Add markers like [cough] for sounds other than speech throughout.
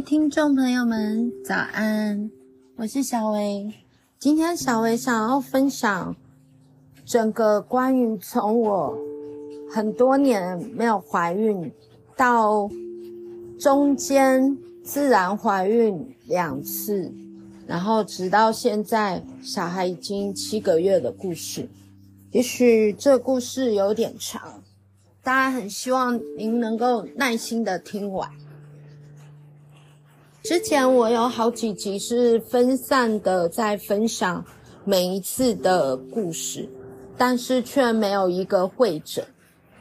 听众朋友们，早安！我是小薇。今天小薇想要分享整个关于从我很多年没有怀孕到中间自然怀孕两次，然后直到现在小孩已经七个月的故事。也许这故事有点长，大家很希望您能够耐心的听完。之前我有好几集是分散的在分享每一次的故事，但是却没有一个汇整。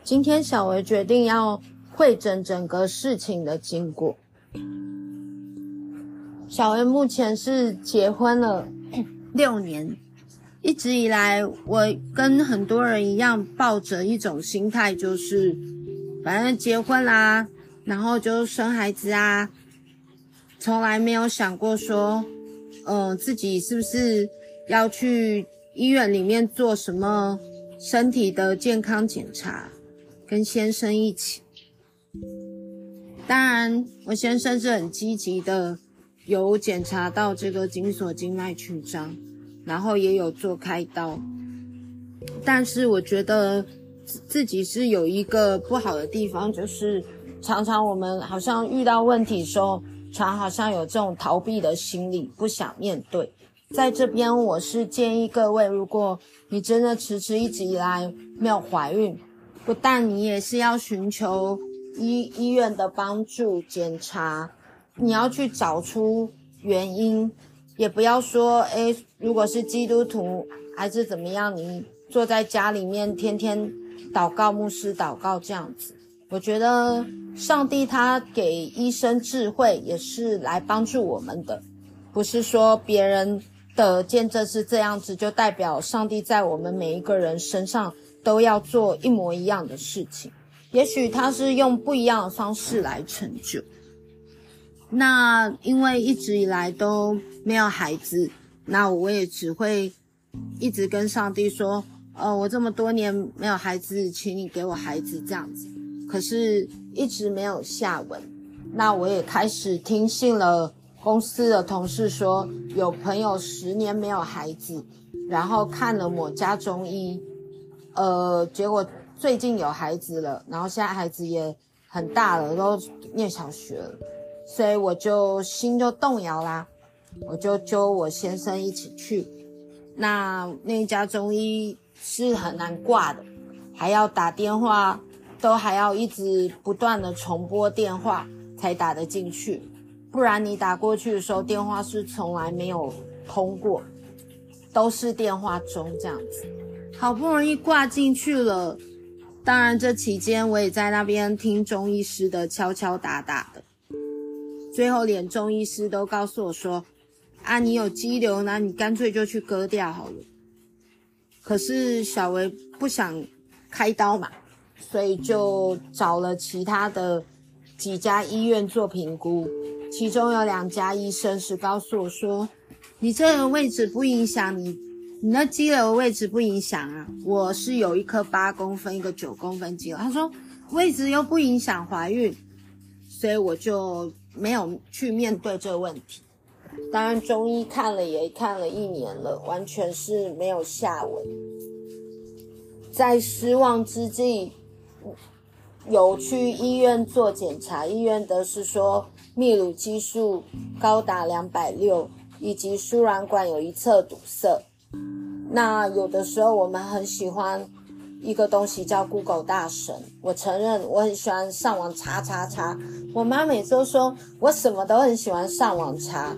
今天小薇决定要汇整整个事情的经过。小薇目前是结婚了 [coughs] 六年，一直以来我跟很多人一样，抱着一种心态，就是反正结婚啦，然后就生孩子啊。从来没有想过说，嗯、自己是不是要去医院里面做什么身体的健康检查，跟先生一起。当然，我先生是很积极的，有检查到这个颈锁静脉曲张，然后也有做开刀。但是我觉得自己是有一个不好的地方，就是常常我们好像遇到问题时候。常好像有这种逃避的心理，不想面对。在这边，我是建议各位，如果你真的迟迟一直以来没有怀孕，不但你也是要寻求医医院的帮助检查，你要去找出原因，也不要说，诶，如果是基督徒还是怎么样，你坐在家里面天天祷告，牧师祷告这样子。我觉得上帝他给医生智慧，也是来帮助我们的，不是说别人的见证是这样子，就代表上帝在我们每一个人身上都要做一模一样的事情。也许他是用不一样的方式来成就。那因为一直以来都没有孩子，那我也只会一直跟上帝说：“呃，我这么多年没有孩子，请你给我孩子。”这样子。可是，一直没有下文。那我也开始听信了公司的同事说，有朋友十年没有孩子，然后看了某家中医，呃，结果最近有孩子了，然后现在孩子也很大了，都念小学了，所以我就心就动摇啦，我就揪我先生一起去。那那家中医是很难挂的，还要打电话。都还要一直不断的重拨电话才打得进去，不然你打过去的时候，电话是从来没有通过，都是电话中这样子。好不容易挂进去了，当然这期间我也在那边听中医师的敲敲打打的，最后连中医师都告诉我说：“啊，你有肌瘤，那你干脆就去割掉好了。”可是小薇不想开刀嘛。所以就找了其他的几家医院做评估，其中有两家医生是告诉我说：“你这个位置不影响你，你那肌瘤位置不影响啊。”我是有一颗八公分，一个九公分肌瘤。他说位置又不影响怀孕，所以我就没有去面对这个问题。当然中医看了也看了一年了，完全是没有下文。在失望之际。有去医院做检查，医院的是说泌乳激素高达两百六，以及输卵管有一侧堵塞。那有的时候我们很喜欢一个东西叫 Google 大神，我承认我很喜欢上网查查查。我妈每次都说我什么都很喜欢上网查，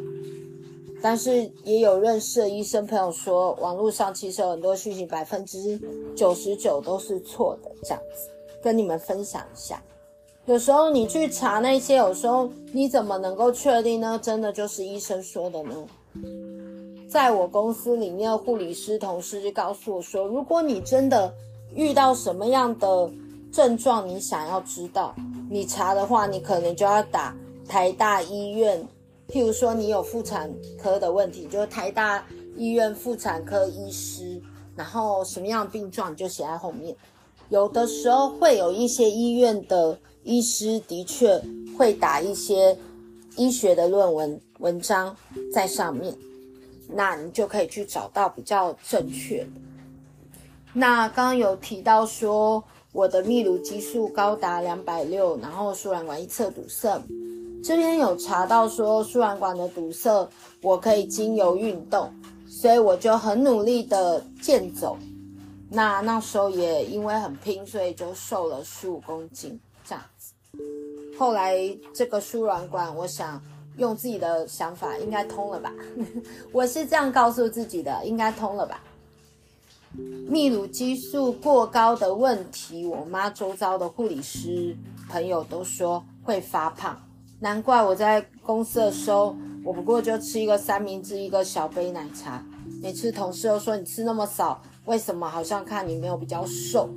但是也有认识的医生朋友说，网络上其实有很多讯息，百分之九十九都是错的，这样子。跟你们分享一下，有时候你去查那些，有时候你怎么能够确定呢？真的就是医生说的呢？在我公司里面，护理师同事就告诉我说，如果你真的遇到什么样的症状，你想要知道，你查的话，你可能就要打台大医院。譬如说，你有妇产科的问题，就是台大医院妇产科医师，然后什么样的病状，就写在后面。有的时候会有一些医院的医师的确会打一些医学的论文文章在上面，那你就可以去找到比较正确的。那刚刚有提到说我的泌乳激素高达两百六，然后输卵管一侧堵塞，这边有查到说输卵管的堵塞我可以经由运动，所以我就很努力的健走。那那时候也因为很拼，所以就瘦了十五公斤这样子。后来这个输卵管，我想用自己的想法，应该通了吧？[laughs] 我是这样告诉自己的，应该通了吧？泌乳激素过高的问题，我妈周遭的护理师朋友都说会发胖，难怪我在公司的时候，我不过就吃一个三明治，一个小杯奶茶，每次同事都说你吃那么少。为什么好像看你没有比较瘦？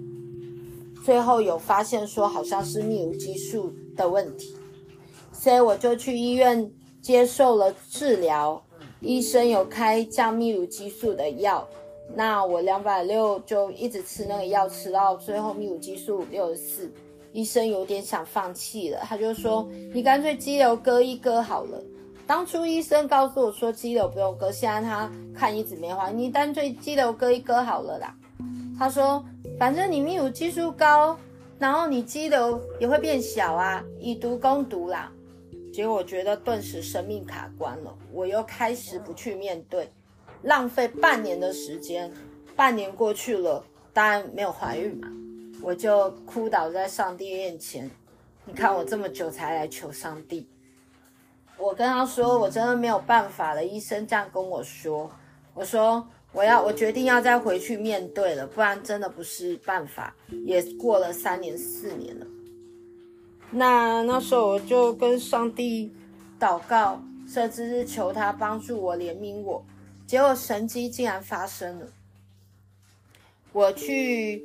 最后有发现说好像是泌乳激素的问题，所以我就去医院接受了治疗。医生有开降泌乳激素的药，那我两百六就一直吃那个药，吃到最后泌乳激素六十四，医生有点想放弃了，他就说你干脆肌瘤割一割好了。当初医生告诉我说肌瘤不用割，现在他看一直没坏，你干脆肌瘤割一割好了啦。他说，反正你泌乳激素高，然后你肌瘤也会变小啊，以毒攻毒啦。结果我觉得顿时生命卡关了，我又开始不去面对，浪费半年的时间，半年过去了，当然没有怀孕嘛，我就哭倒在上帝面前，你看我这么久才来求上帝。我跟他说，我真的没有办法了。医生这样跟我说，我说我要，我决定要再回去面对了，不然真的不是办法。也过了三年四年了，那那时候我就跟上帝祷告，甚至是求他帮助我、怜悯我。结果神迹竟然发生了，我去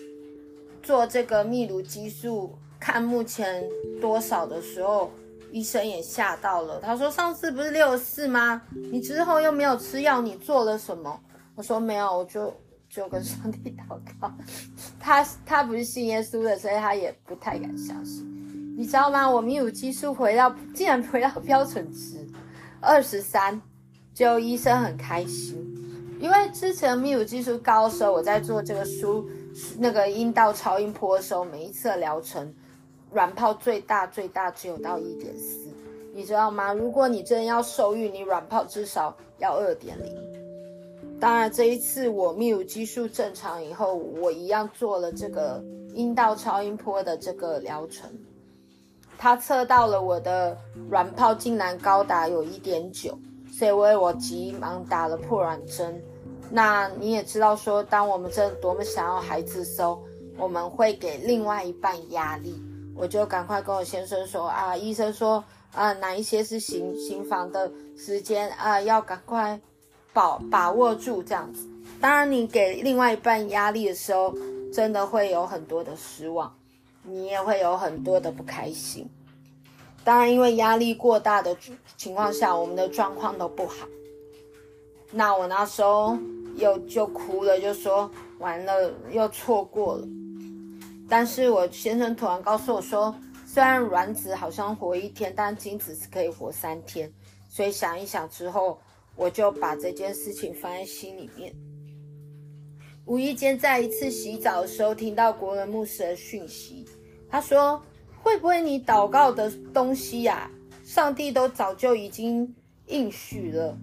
做这个泌乳激素，看目前多少的时候。医生也吓到了，他说：“上次不是六十四吗？你之后又没有吃药，你做了什么？”我说：“没有，我就就跟上帝祷告。他”他不是信耶稣的，所以他也不太敢相信。你知道吗？我泌乳激素回到竟然回到标准值二十三，就医生很开心，因为之前泌乳激素高的时候，我在做这个输那个阴道超音波的时候，每一次的疗程。卵泡最大最大只有到一点四，你知道吗？如果你真要受孕，你卵泡至少要二点零。当然，这一次我泌乳激素正常以后，我一样做了这个阴道超音波的这个疗程，它测到了我的卵泡竟然高达有一点九，所以为我急忙打了破卵针。那你也知道说，当我们真的多么想要孩子的时候，我们会给另外一半压力。我就赶快跟我先生说啊，医生说啊，哪一些是行行房的时间啊，要赶快把把握住这样子。当然，你给另外一半压力的时候，真的会有很多的失望，你也会有很多的不开心。当然，因为压力过大的情况下，我们的状况都不好。那我那时候又就哭了，就说完了，又错过了。但是我先生突然告诉我说，虽然卵子好像活一天，但精子是可以活三天。所以想一想之后，我就把这件事情放在心里面。无意间在一次洗澡的时候，听到国人牧师的讯息，他说：“会不会你祷告的东西呀，上帝都早就已经应许了，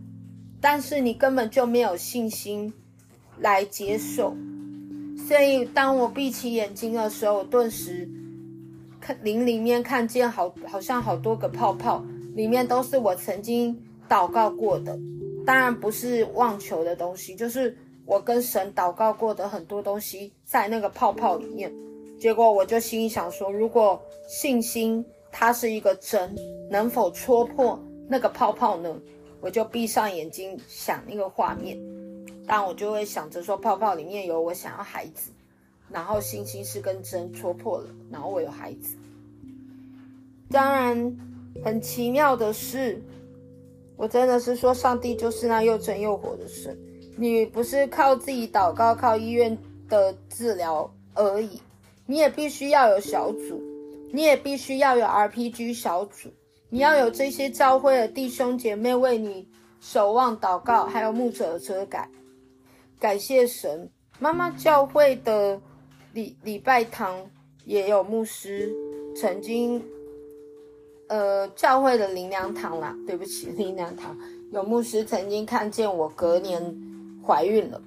但是你根本就没有信心来接受。”所以，当我闭起眼睛的时候，我顿时看灵里面看见好，好像好多个泡泡，里面都是我曾经祷告过的。当然不是妄求的东西，就是我跟神祷告过的很多东西在那个泡泡里面。结果我就心里想说，如果信心它是一个针，能否戳破那个泡泡呢？我就闭上眼睛想那个画面。但我就会想着说，泡泡里面有我想要孩子，然后星星是根针戳破了，然后我有孩子。当然，很奇妙的是，我真的是说，上帝就是那又真又活的神。你不是靠自己祷告、靠医院的治疗而已，你也必须要有小组，你也必须要有 RPG 小组，你要有这些教会的弟兄姐妹为你守望祷告，还有牧者的遮盖。感谢神，妈妈教会的礼礼拜堂也有牧师曾经，呃，教会的灵粮堂啦，对不起，灵粮堂有牧师曾经看见我隔年怀孕了，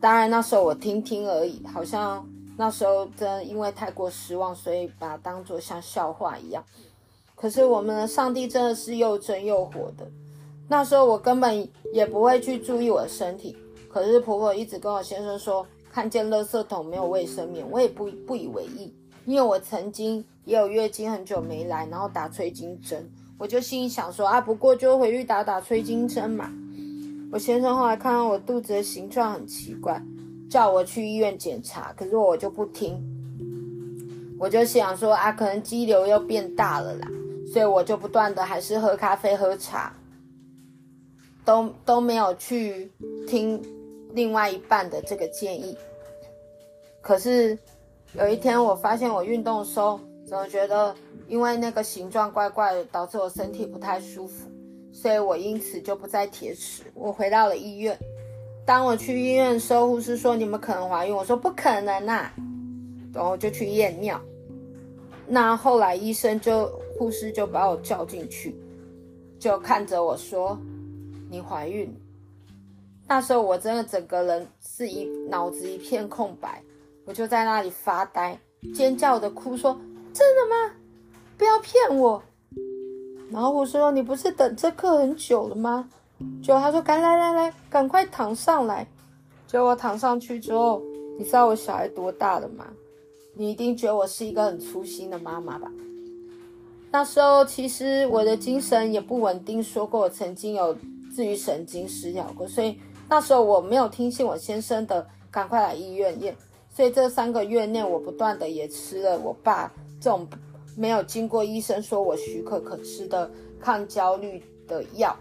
当然那时候我听听而已，好像那时候真因为太过失望，所以把它当作像笑话一样。可是我们的上帝真的是又真又活的，那时候我根本也不会去注意我的身体。可是婆婆一直跟我先生说，看见垃圾桶没有卫生棉，我也不不以为意，因为我曾经也有月经很久没来，然后打催经针，我就心里想说啊，不过就回去打打催经针嘛。我先生后来看到我肚子的形状很奇怪，叫我去医院检查，可是我就不听，我就想说啊，可能肌瘤又变大了啦，所以我就不断的还是喝咖啡喝茶，都都没有去听。另外一半的这个建议，可是有一天我发现我运动的时候，总觉得因为那个形状怪怪的，导致我身体不太舒服，所以我因此就不再铁齿。我回到了医院，当我去医院的时候，护士说，你们可能怀孕，我说不可能啊，然后就去验尿。那后来医生就护士就把我叫进去，就看着我说，你怀孕。那时候我真的整个人是一脑子一片空白，我就在那里发呆，尖叫的哭说：“真的吗？不要骗我！”然后护士说：“你不是等这课很久了吗？”结果他说：“赶来来来，赶快躺上来。”结果躺上去之后，你知道我小孩多大了吗？你一定觉得我是一个很粗心的妈妈吧？那时候其实我的精神也不稳定，说过我曾经有自律神经失调过，所以。那时候我没有听信我先生的，赶快来医院验。所以这三个月内，我不断的也吃了我爸这种没有经过医生说我许可可吃的抗焦虑的药，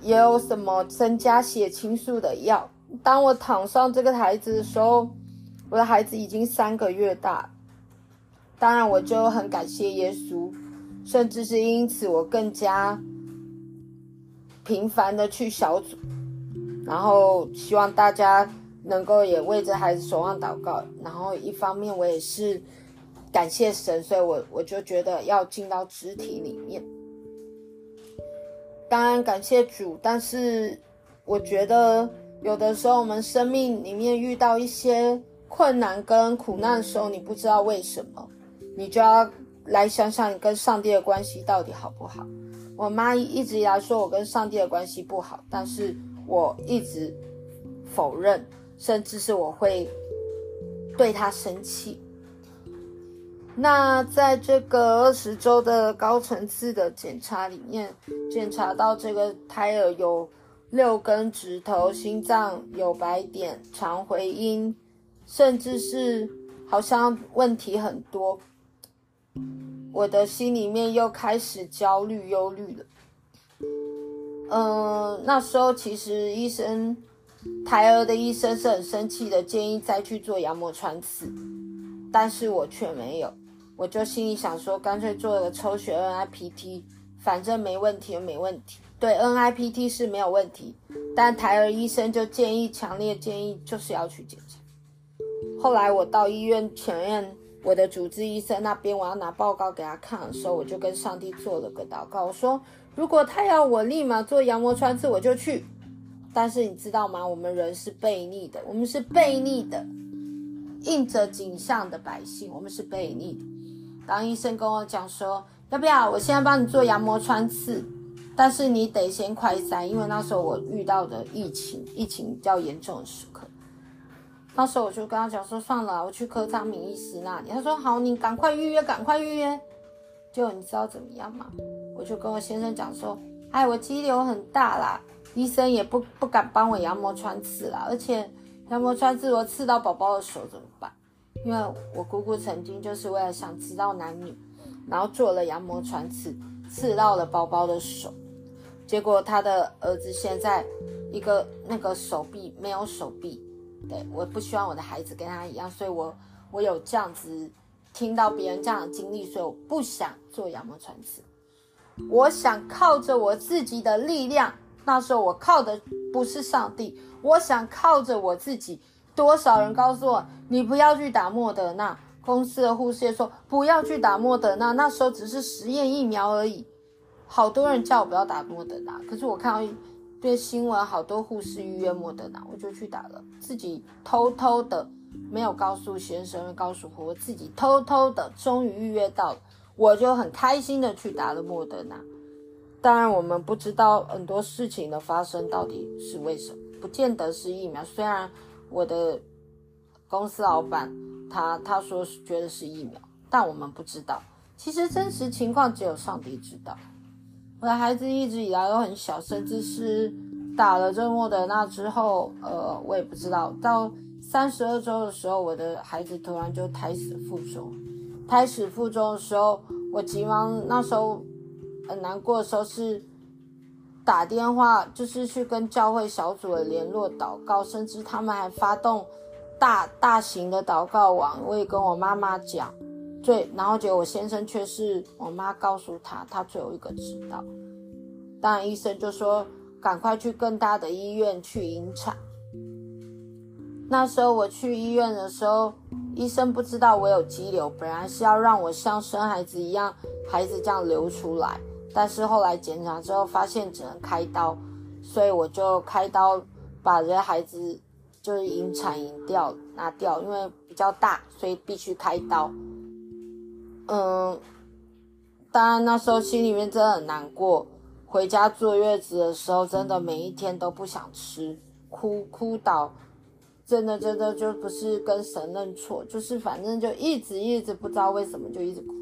也有什么增加血清素的药。当我躺上这个台子的时候，我的孩子已经三个月大。当然，我就很感谢耶稣，甚至是因此我更加。频繁的去小组，然后希望大家能够也为这孩子守望祷告。然后一方面我也是感谢神，所以我我就觉得要进到肢体里面。当然感谢主，但是我觉得有的时候我们生命里面遇到一些困难跟苦难的时候，你不知道为什么，你就要来想想你跟上帝的关系到底好不好。我妈一直以来说我跟上帝的关系不好，但是我一直否认，甚至是我会对她生气。那在这个二十周的高层次的检查里面，检查到这个胎儿有六根指头，心脏有白点，肠回音，甚至是好像问题很多。我的心里面又开始焦虑、忧虑了。嗯，那时候其实医生，胎儿的医生是很生气的，建议再去做羊膜穿刺，但是我却没有。我就心里想说，干脆做了个抽血 NIPT，反正没问题，没问题。对，NIPT 是没有问题，但胎儿医生就建议，强烈建议就是要去检查。后来我到医院前面。我的主治医生那边，我要拿报告给他看的时候，我就跟上帝做了个祷告，我说：如果他要我立马做羊膜穿刺，我就去。但是你知道吗？我们人是悖逆的，我们是悖逆的，应着景象的百姓，我们是悖逆。当医生跟我讲说，要不要我现在帮你做羊膜穿刺，但是你得先快筛，因为那时候我遇到的疫情，疫情比较严重的时。那时候我就跟他讲说，算了，我去科昌明医师那里。他说好，你赶快预约，赶快预约。就你知道怎么样吗？我就跟我先生讲说，哎，我肌瘤很大啦，医生也不不敢帮我羊膜穿刺啦，而且羊膜穿刺我刺到宝宝的手怎么办？因为我姑姑曾经就是为了想知道男女，然后做了羊膜穿刺，刺到了宝宝的手，结果他的儿子现在一个那个手臂没有手臂。对，我不希望我的孩子跟他一样，所以我我有这样子听到别人这样的经历，所以我不想做羊膜穿刺。我想靠着我自己的力量。那时候我靠的不是上帝，我想靠着我自己。多少人告诉我，你不要去打莫德纳。公司的护士也说不要去打莫德纳，那时候只是实验疫苗而已。好多人叫我不要打莫德纳，可是我看到对新闻，好多护士预约莫德纳，我就去打了。自己偷偷的，没有告诉先生，告诉，我自己偷偷的，终于预约到了，我就很开心的去打了莫德纳。当然，我们不知道很多事情的发生到底是为什么，不见得是疫苗。虽然我的公司老板。他他说是觉得是疫苗，但我们不知道。其实真实情况只有上帝知道。我的孩子一直以来都很小，甚至是打了这莫德纳之后，呃，我也不知道。到三十二周的时候，我的孩子突然就胎死腹中。胎死腹中的时候，我急忙那时候很难过的时候是打电话，就是去跟教会小组的联络祷告，甚至他们还发动。大大型的祷告网，我也跟我妈妈讲，最然后结果我先生却是我妈告诉他，他最后一个知道。当然医生就说赶快去更大的医院去引产。那时候我去医院的时候，医生不知道我有肌瘤，本来是要让我像生孩子一样，孩子这样流出来，但是后来检查之后发现只能开刀，所以我就开刀把这孩子。就是引产引掉拿掉，因为比较大，所以必须开刀。嗯，当然那时候心里面真的很难过。回家坐月子的时候，真的每一天都不想吃，哭哭倒，真的真的就不是跟神认错，就是反正就一直一直不知道为什么就一直哭，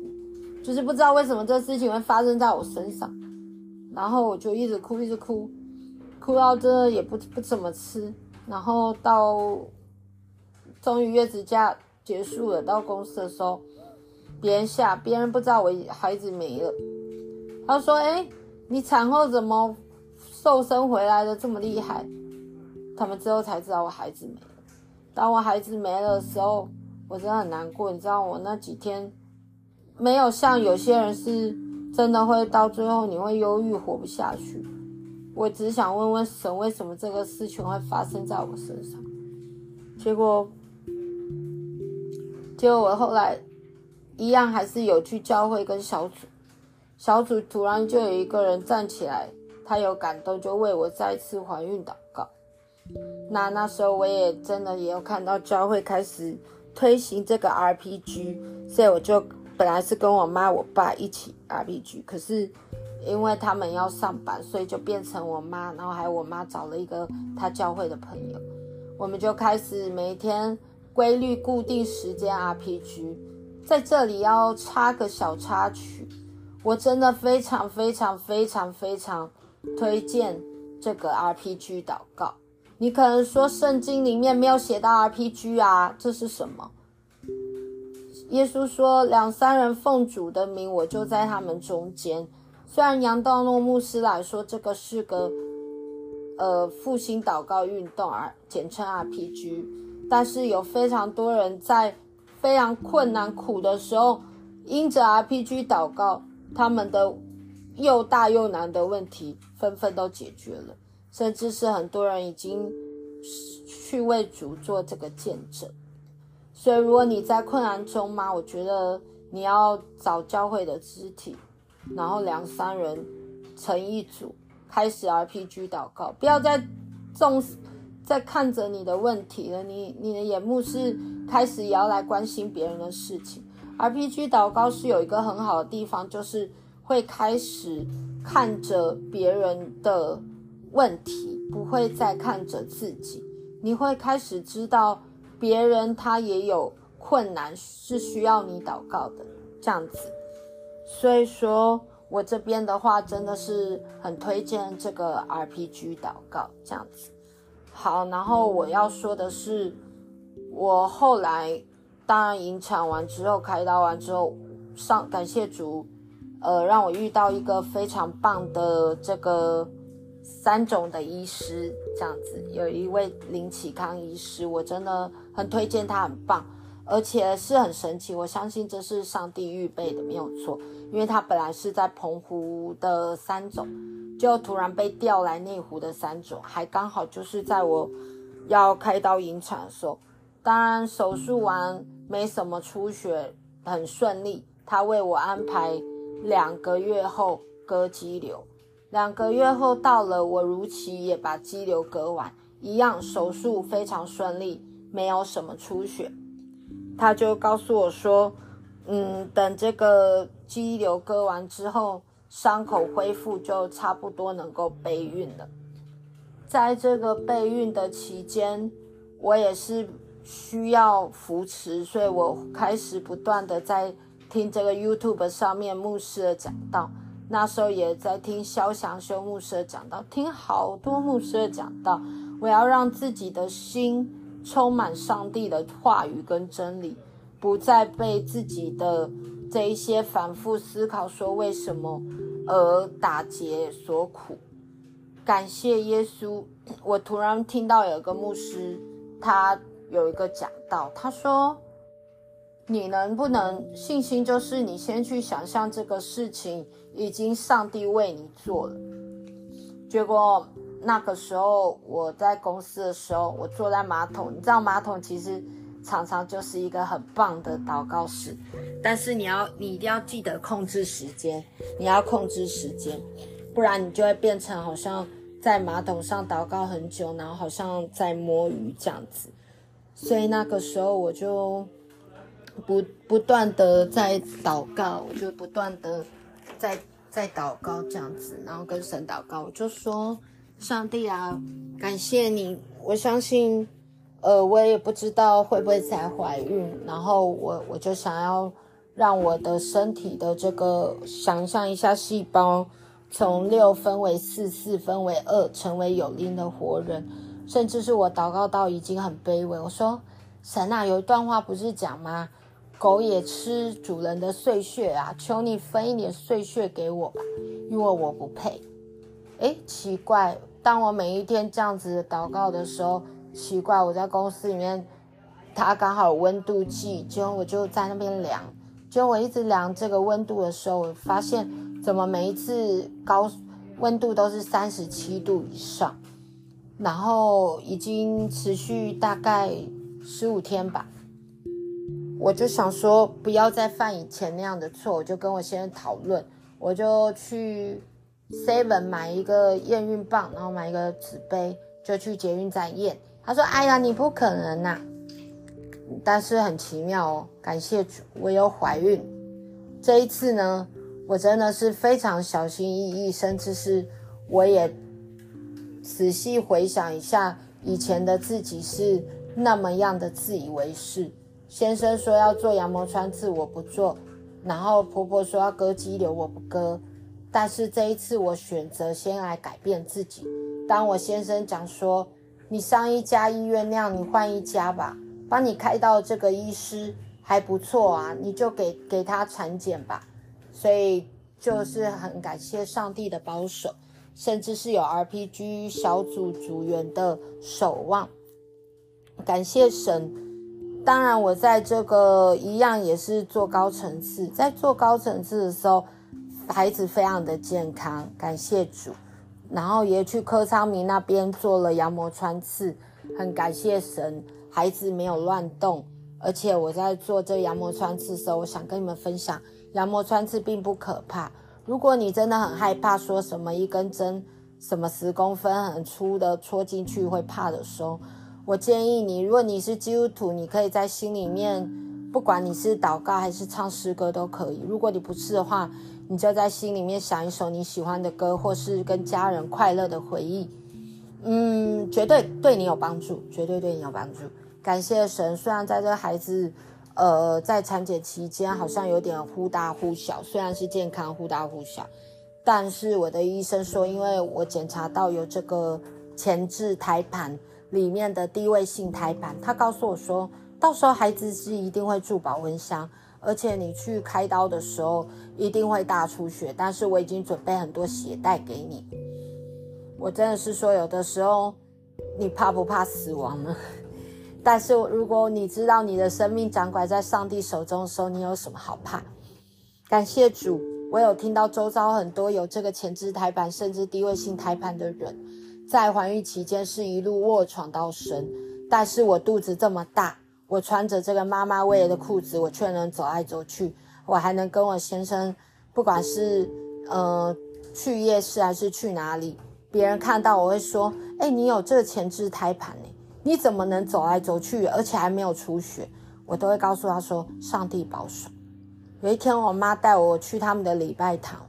就是不知道为什么这事情会发生在我身上，然后我就一直哭一直哭，哭到真的也不不怎么吃。然后到终于月子假结束了，到公司的时候，别人下别人不知道我孩子没了，他说：“哎，你产后怎么瘦身回来的这么厉害？”他们之后才知道我孩子没了。当我孩子没了的时候，我真的很难过。你知道我那几天没有像有些人是真的会到最后你会忧郁活不下去。我只想问问神，为什么这个事情会发生在我身上？结果，结果我后来一样还是有去教会跟小组，小组突然就有一个人站起来，他有感动，就为我再次怀孕祷告。那那时候我也真的也有看到教会开始推行这个 RPG，所以我就本来是跟我妈我爸一起 RPG，可是。因为他们要上班，所以就变成我妈，然后还有我妈找了一个她教会的朋友，我们就开始每天规律固定时间 RPG。在这里要插个小插曲，我真的非常非常非常非常推荐这个 RPG 祷告。你可能说圣经里面没有写到 RPG 啊，这是什么？耶稣说两三人奉主的名，我就在他们中间。虽然杨道诺牧师来说这个是个呃复兴祷告运动，而简称 RPG，但是有非常多人在非常困难苦的时候，因着 RPG 祷告，他们的又大又难的问题纷纷都解决了，甚至是很多人已经去为主做这个见证。所以，如果你在困难中吗？我觉得你要找教会的肢体。然后两三人成一组，开始 RPG 祷告。不要再重视，在看着你的问题了。你你的眼目是开始也要来关心别人的事情。RPG 祷告是有一个很好的地方，就是会开始看着别人的问题，不会再看着自己。你会开始知道别人他也有困难，是需要你祷告的，这样子。所以说，我这边的话真的是很推荐这个 RPG 祷告这样子。好，然后我要说的是，我后来当然引产完之后，开刀完之后，上感谢主，呃，让我遇到一个非常棒的这个三种的医师这样子。有一位林启康医师，我真的很推荐他，很棒。而且是很神奇。我相信这是上帝预备的，没有错。因为他本来是在澎湖的三种，就突然被调来内湖的三总，还刚好就是在我要开刀引产的时候。当然手术完没什么出血，很顺利。他为我安排两个月后割肌瘤，两个月后到了，我如期也把肌瘤割完，一样手术非常顺利，没有什么出血。他就告诉我说，嗯，等这个肌瘤割完之后，伤口恢复就差不多能够备孕了。在这个备孕的期间，我也是需要扶持，所以我开始不断的在。听这个 YouTube 上面牧师的讲道，那时候也在听肖祥修牧师的讲道，听好多牧师的讲道。我要让自己的心充满上帝的话语跟真理，不再被自己的这一些反复思考说为什么而打结所苦。感谢耶稣，我突然听到有一个牧师，他有一个讲道，他说。你能不能信心？就是你先去想象这个事情已经上帝为你做了。结果那个时候我在公司的时候，我坐在马桶，你知道马桶其实常常就是一个很棒的祷告室，但是你要你一定要记得控制时间，你要控制时间，不然你就会变成好像在马桶上祷告很久，然后好像在摸鱼这样子。所以那个时候我就。不不断的在祷告，我就不断的在在祷告这样子，然后跟神祷告，我就说：上帝啊，感谢你，我相信，呃，我也不知道会不会再怀孕，然后我我就想要让我的身体的这个想象一下细胞从六分为四，四分为二，成为有灵的活人，甚至是我祷告到已经很卑微，我说神啊，有一段话不是讲吗？狗也吃主人的碎屑啊！求你分一点碎屑给我吧，因为我不配。诶，奇怪，当我每一天这样子祷告的时候，奇怪，我在公司里面，它刚好有温度计，结果我就在那边量，结果我一直量这个温度的时候，我发现怎么每一次高温度都是三十七度以上，然后已经持续大概十五天吧。我就想说，不要再犯以前那样的错，我就跟我先生讨论，我就去 Seven 买一个验孕棒，然后买一个纸杯，就去捷运站验。他说：“哎呀，你不可能呐！”但是很奇妙哦，感谢主，我有怀孕。这一次呢，我真的是非常小心翼翼，甚至是我也仔细回想一下以前的自己是那么样的自以为是。先生说要做羊膜穿刺，我不做；然后婆婆说要割肌瘤，我不割。但是这一次，我选择先来改变自己。当我先生讲说：“你上一家医院那样，你换一家吧，帮你开到这个医师还不错啊，你就给给他产检吧。”所以就是很感谢上帝的保守，甚至是有 RPG 小组组员的守望，感谢神。当然，我在这个一样也是做高层次，在做高层次的时候，孩子非常的健康，感谢主。然后也去柯昌明那边做了羊膜穿刺，很感谢神，孩子没有乱动。而且我在做这羊膜穿刺的时候，我想跟你们分享，羊膜穿刺并不可怕。如果你真的很害怕，说什么一根针什么十公分很粗的戳进去会怕的时候。我建议你，如果你是基督徒，你可以在心里面，不管你是祷告还是唱诗歌都可以。如果你不是的话，你就在心里面想一首你喜欢的歌，或是跟家人快乐的回忆。嗯，绝对对你有帮助，绝对对你有帮助。感谢神，虽然在这孩子，呃，在产检期间好像有点忽大忽小，虽然是健康忽大忽小，但是我的医生说，因为我检查到有这个前置胎盘。里面的低位性胎盘，他告诉我说，到时候孩子是一定会住保温箱，而且你去开刀的时候一定会大出血，但是我已经准备很多血袋给你。我真的是说，有的时候你怕不怕死亡呢？[laughs] 但是如果你知道你的生命掌管在上帝手中的时候，你有什么好怕？感谢主，我有听到周遭很多有这个前置胎盘甚至低位性胎盘的人，在怀孕期间是一路卧床到生，但是我肚子这么大，我穿着这个妈妈喂的裤子，我却能走来走去，我还能跟我先生，不管是呃去夜市还是去哪里，别人看到我会说：“哎，你有这个前置胎盘呢？”你怎么能走来走去，而且还没有出血？我都会告诉他说：“上帝保守。”有一天，我妈带我去他们的礼拜堂，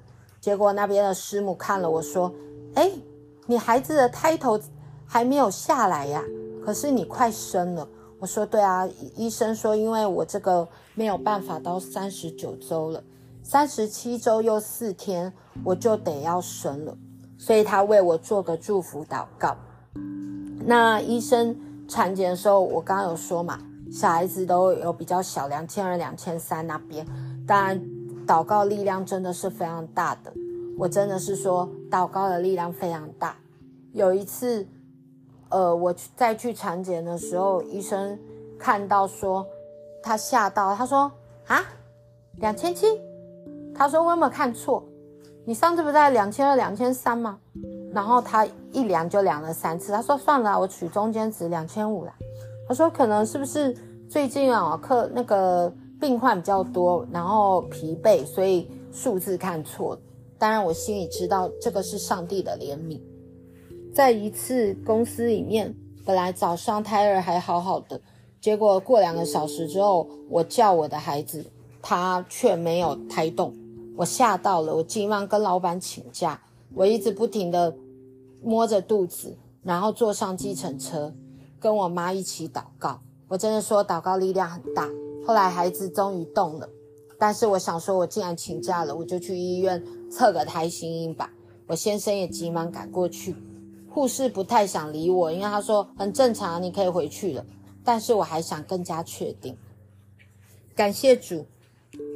结果那边的师母看了我说：“哎，你孩子的胎头还没有下来呀？可是你快生了。”我说：“对啊，医生说因为我这个没有办法到三十九周了，三十七周又四天我就得要生了，所以他为我做个祝福祷告。”那医生产检的时候，我刚刚有说嘛，小孩子都有比较小，两千二、两千三那边，当然祷告力量真的是非常大的。我真的是说，祷告的力量非常大。有一次，呃，我去再去产检的时候，医生看到说，他吓到，他说啊，两千七，他说我有没有看错？你上次不在两千二、两千三吗？然后他一量就量了三次，他说算了，我取中间值两千五了。他说可能是不是最近啊，客那个病患比较多，然后疲惫，所以数字看错。当然我心里知道这个是上帝的怜悯。在一次公司里面，本来早上胎儿还好好的，结果过两个小时之后，我叫我的孩子，他却没有胎动，我吓到了，我急忙跟老板请假，我一直不停的。摸着肚子，然后坐上计程车，跟我妈一起祷告。我真的说，祷告力量很大。后来孩子终于动了，但是我想说，我既然请假了，我就去医院测个胎心音吧。我先生也急忙赶过去。护士不太想理我，因为他说很正常，你可以回去了。但是我还想更加确定。感谢主，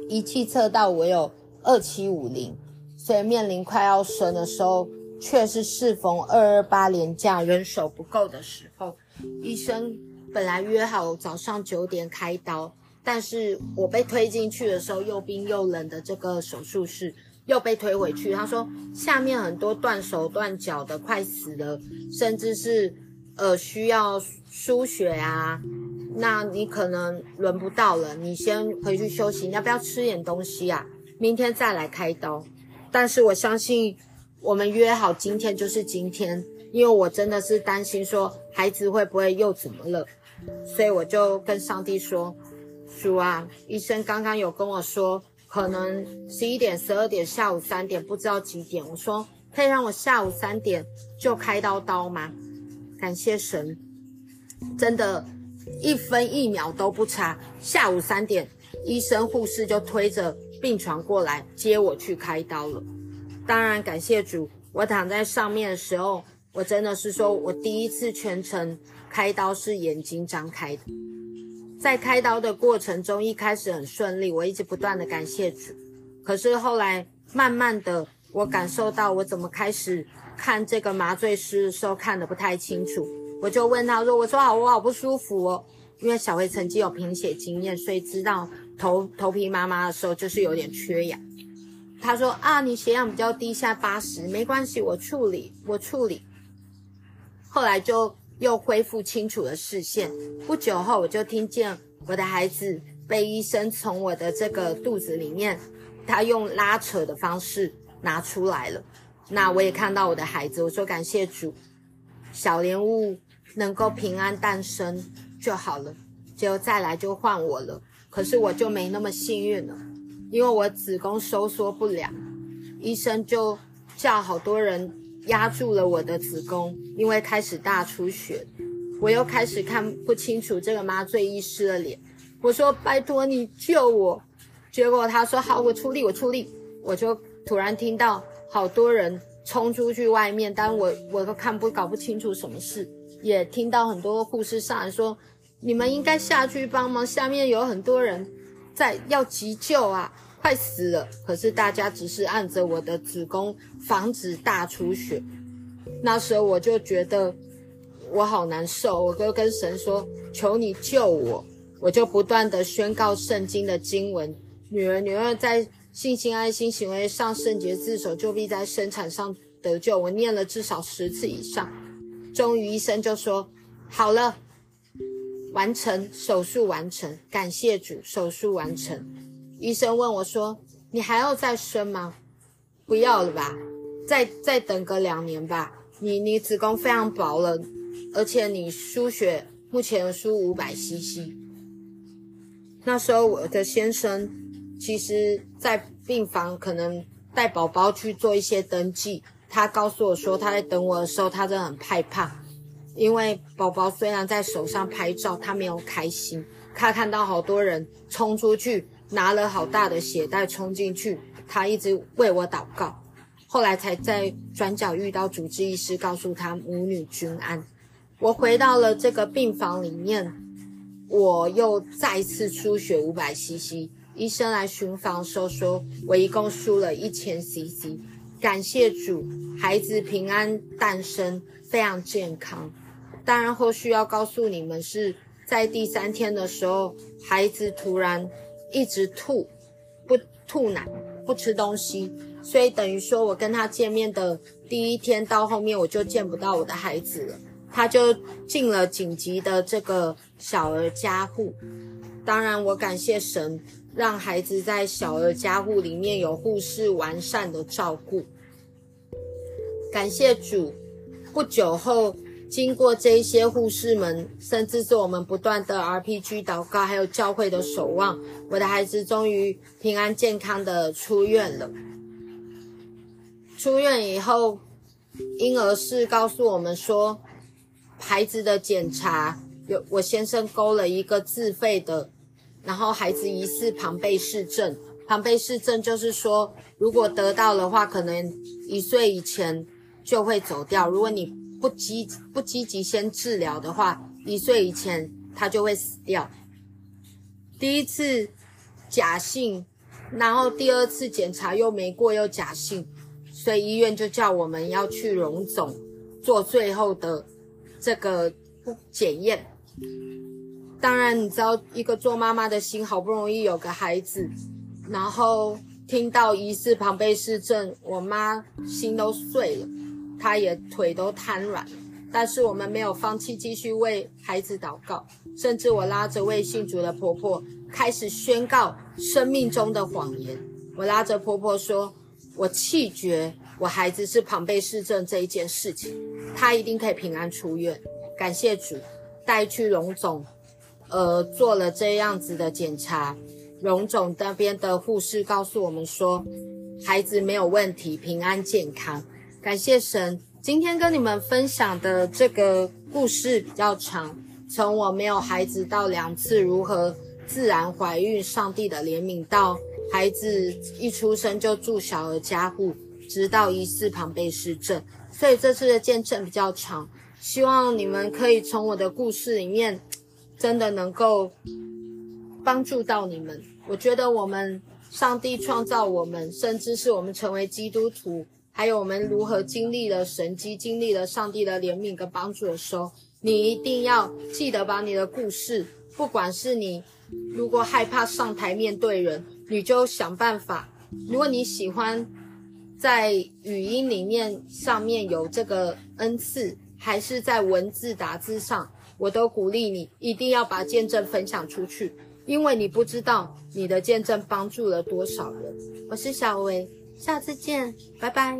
仪器测到我有二七五零，所以面临快要生的时候。却是适逢二二八连假人手不够的时候，医生本来约好早上九点开刀，但是我被推进去的时候，又冰又冷的这个手术室又被推回去。他说下面很多断手断脚的快死了，甚至是呃需要输血啊，那你可能轮不到了，你先回去休息，你要不要吃点东西啊？明天再来开刀。但是我相信。我们约好今天就是今天，因为我真的是担心说孩子会不会又怎么了，所以我就跟上帝说：“主啊，医生刚刚有跟我说，可能十一点、十二点、下午三点，不知道几点。我说可以让我下午三点就开刀刀吗？感谢神，真的，一分一秒都不差。下午三点，医生护士就推着病床过来接我去开刀了。”当然，感谢主，我躺在上面的时候，我真的是说，我第一次全程开刀是眼睛张开的。在开刀的过程中，一开始很顺利，我一直不断的感谢主。可是后来，慢慢的，我感受到我怎么开始看这个麻醉师的时候看得不太清楚，我就问他说：“我说好，我好不舒服哦。”因为小薇曾经有贫血经验，所以知道头头皮麻麻的时候就是有点缺氧。他说啊，你血氧比较低，下八十，没关系，我处理，我处理。后来就又恢复清楚的视线。不久后，我就听见我的孩子被医生从我的这个肚子里面，他用拉扯的方式拿出来了。那我也看到我的孩子，我说感谢主，小莲雾能够平安诞生就好了。结果再来就换我了，可是我就没那么幸运了。因为我子宫收缩不了，医生就叫好多人压住了我的子宫，因为开始大出血，我又开始看不清楚这个麻醉医师的脸。我说：“拜托你救我！”结果他说：“好，我出力，我出力。”我就突然听到好多人冲出去外面，但我我都看不搞不清楚什么事，也听到很多护士上来说：“你们应该下去帮忙，下面有很多人。”在要急救啊，快死了！可是大家只是按着我的子宫防止大出血。那时候我就觉得我好难受，我就跟神说：“求你救我。”我就不断地宣告圣经的经文：“女儿，女儿在信心、爱心、行为上圣洁自守，就必在生产上得救。”我念了至少十次以上，终于医生就说：“好了，完成手术，完成，感谢主，手术完成。”医生问我说：“你还要再生吗？”“不要了吧，再再等个两年吧。你你子宫非常薄了，而且你输血目前输五百 CC。”那时候我的先生其实，在病房可能带宝宝去做一些登记。他告诉我说，他在等我的时候，他真的很害怕，因为宝宝虽然在手上拍照，他没有开心。他看到好多人冲出去，拿了好大的血袋冲进去，他一直为我祷告。后来才在转角遇到主治医师，告诉他母女均安。我回到了这个病房里面。我又再次输血五百 CC，医生来巡房时候说，我一共输了一千 CC。感谢主，孩子平安诞生，非常健康。当然，后续要告诉你们是在第三天的时候，孩子突然一直吐，不吐奶，不吃东西，所以等于说我跟他见面的第一天到后面，我就见不到我的孩子了。他就进了紧急的这个小儿加护。当然，我感谢神，让孩子在小儿加护里面有护士完善的照顾。感谢主，不久后，经过这些护士们，甚至是我们不断的 RPG 祷告，还有教会的守望，我的孩子终于平安健康的出院了。出院以后，婴儿室告诉我们说，孩子的检查有，我先生勾了一个自费的，然后孩子疑似庞贝氏症。庞贝氏症就是说，如果得到的话，可能一岁以前就会走掉。如果你不积不积极先治疗的话，一岁以前他就会死掉。第一次假性，然后第二次检查又没过，又假性，所以医院就叫我们要去荣总做最后的。这个检验，当然你知道，一个做妈妈的心好不容易有个孩子，然后听到疑似庞贝氏症，我妈心都碎了，她也腿都瘫软。但是我们没有放弃，继续为孩子祷告，甚至我拉着未信主的婆婆开始宣告生命中的谎言。我拉着婆婆说：“我气绝。”我孩子是庞贝氏症这一件事情，他一定可以平安出院。感谢主，带去荣总，呃，做了这样子的检查。荣总那边的护士告诉我们说，孩子没有问题，平安健康。感谢神。今天跟你们分享的这个故事比较长，从我没有孩子到两次如何自然怀孕，上帝的怜悯，到孩子一出生就住小儿加护。直到疑似庞贝氏症，所以这次的见证比较长。希望你们可以从我的故事里面，真的能够帮助到你们。我觉得我们上帝创造我们，甚至是我们成为基督徒，还有我们如何经历了神迹，经历了上帝的怜悯跟帮助的时候，你一定要记得把你的故事，不管是你如果害怕上台面对人，你就想办法。如果你喜欢。在语音里面上面有这个恩赐，还是在文字打字上，我都鼓励你一定要把见证分享出去，因为你不知道你的见证帮助了多少人。我是小薇，下次见拜拜。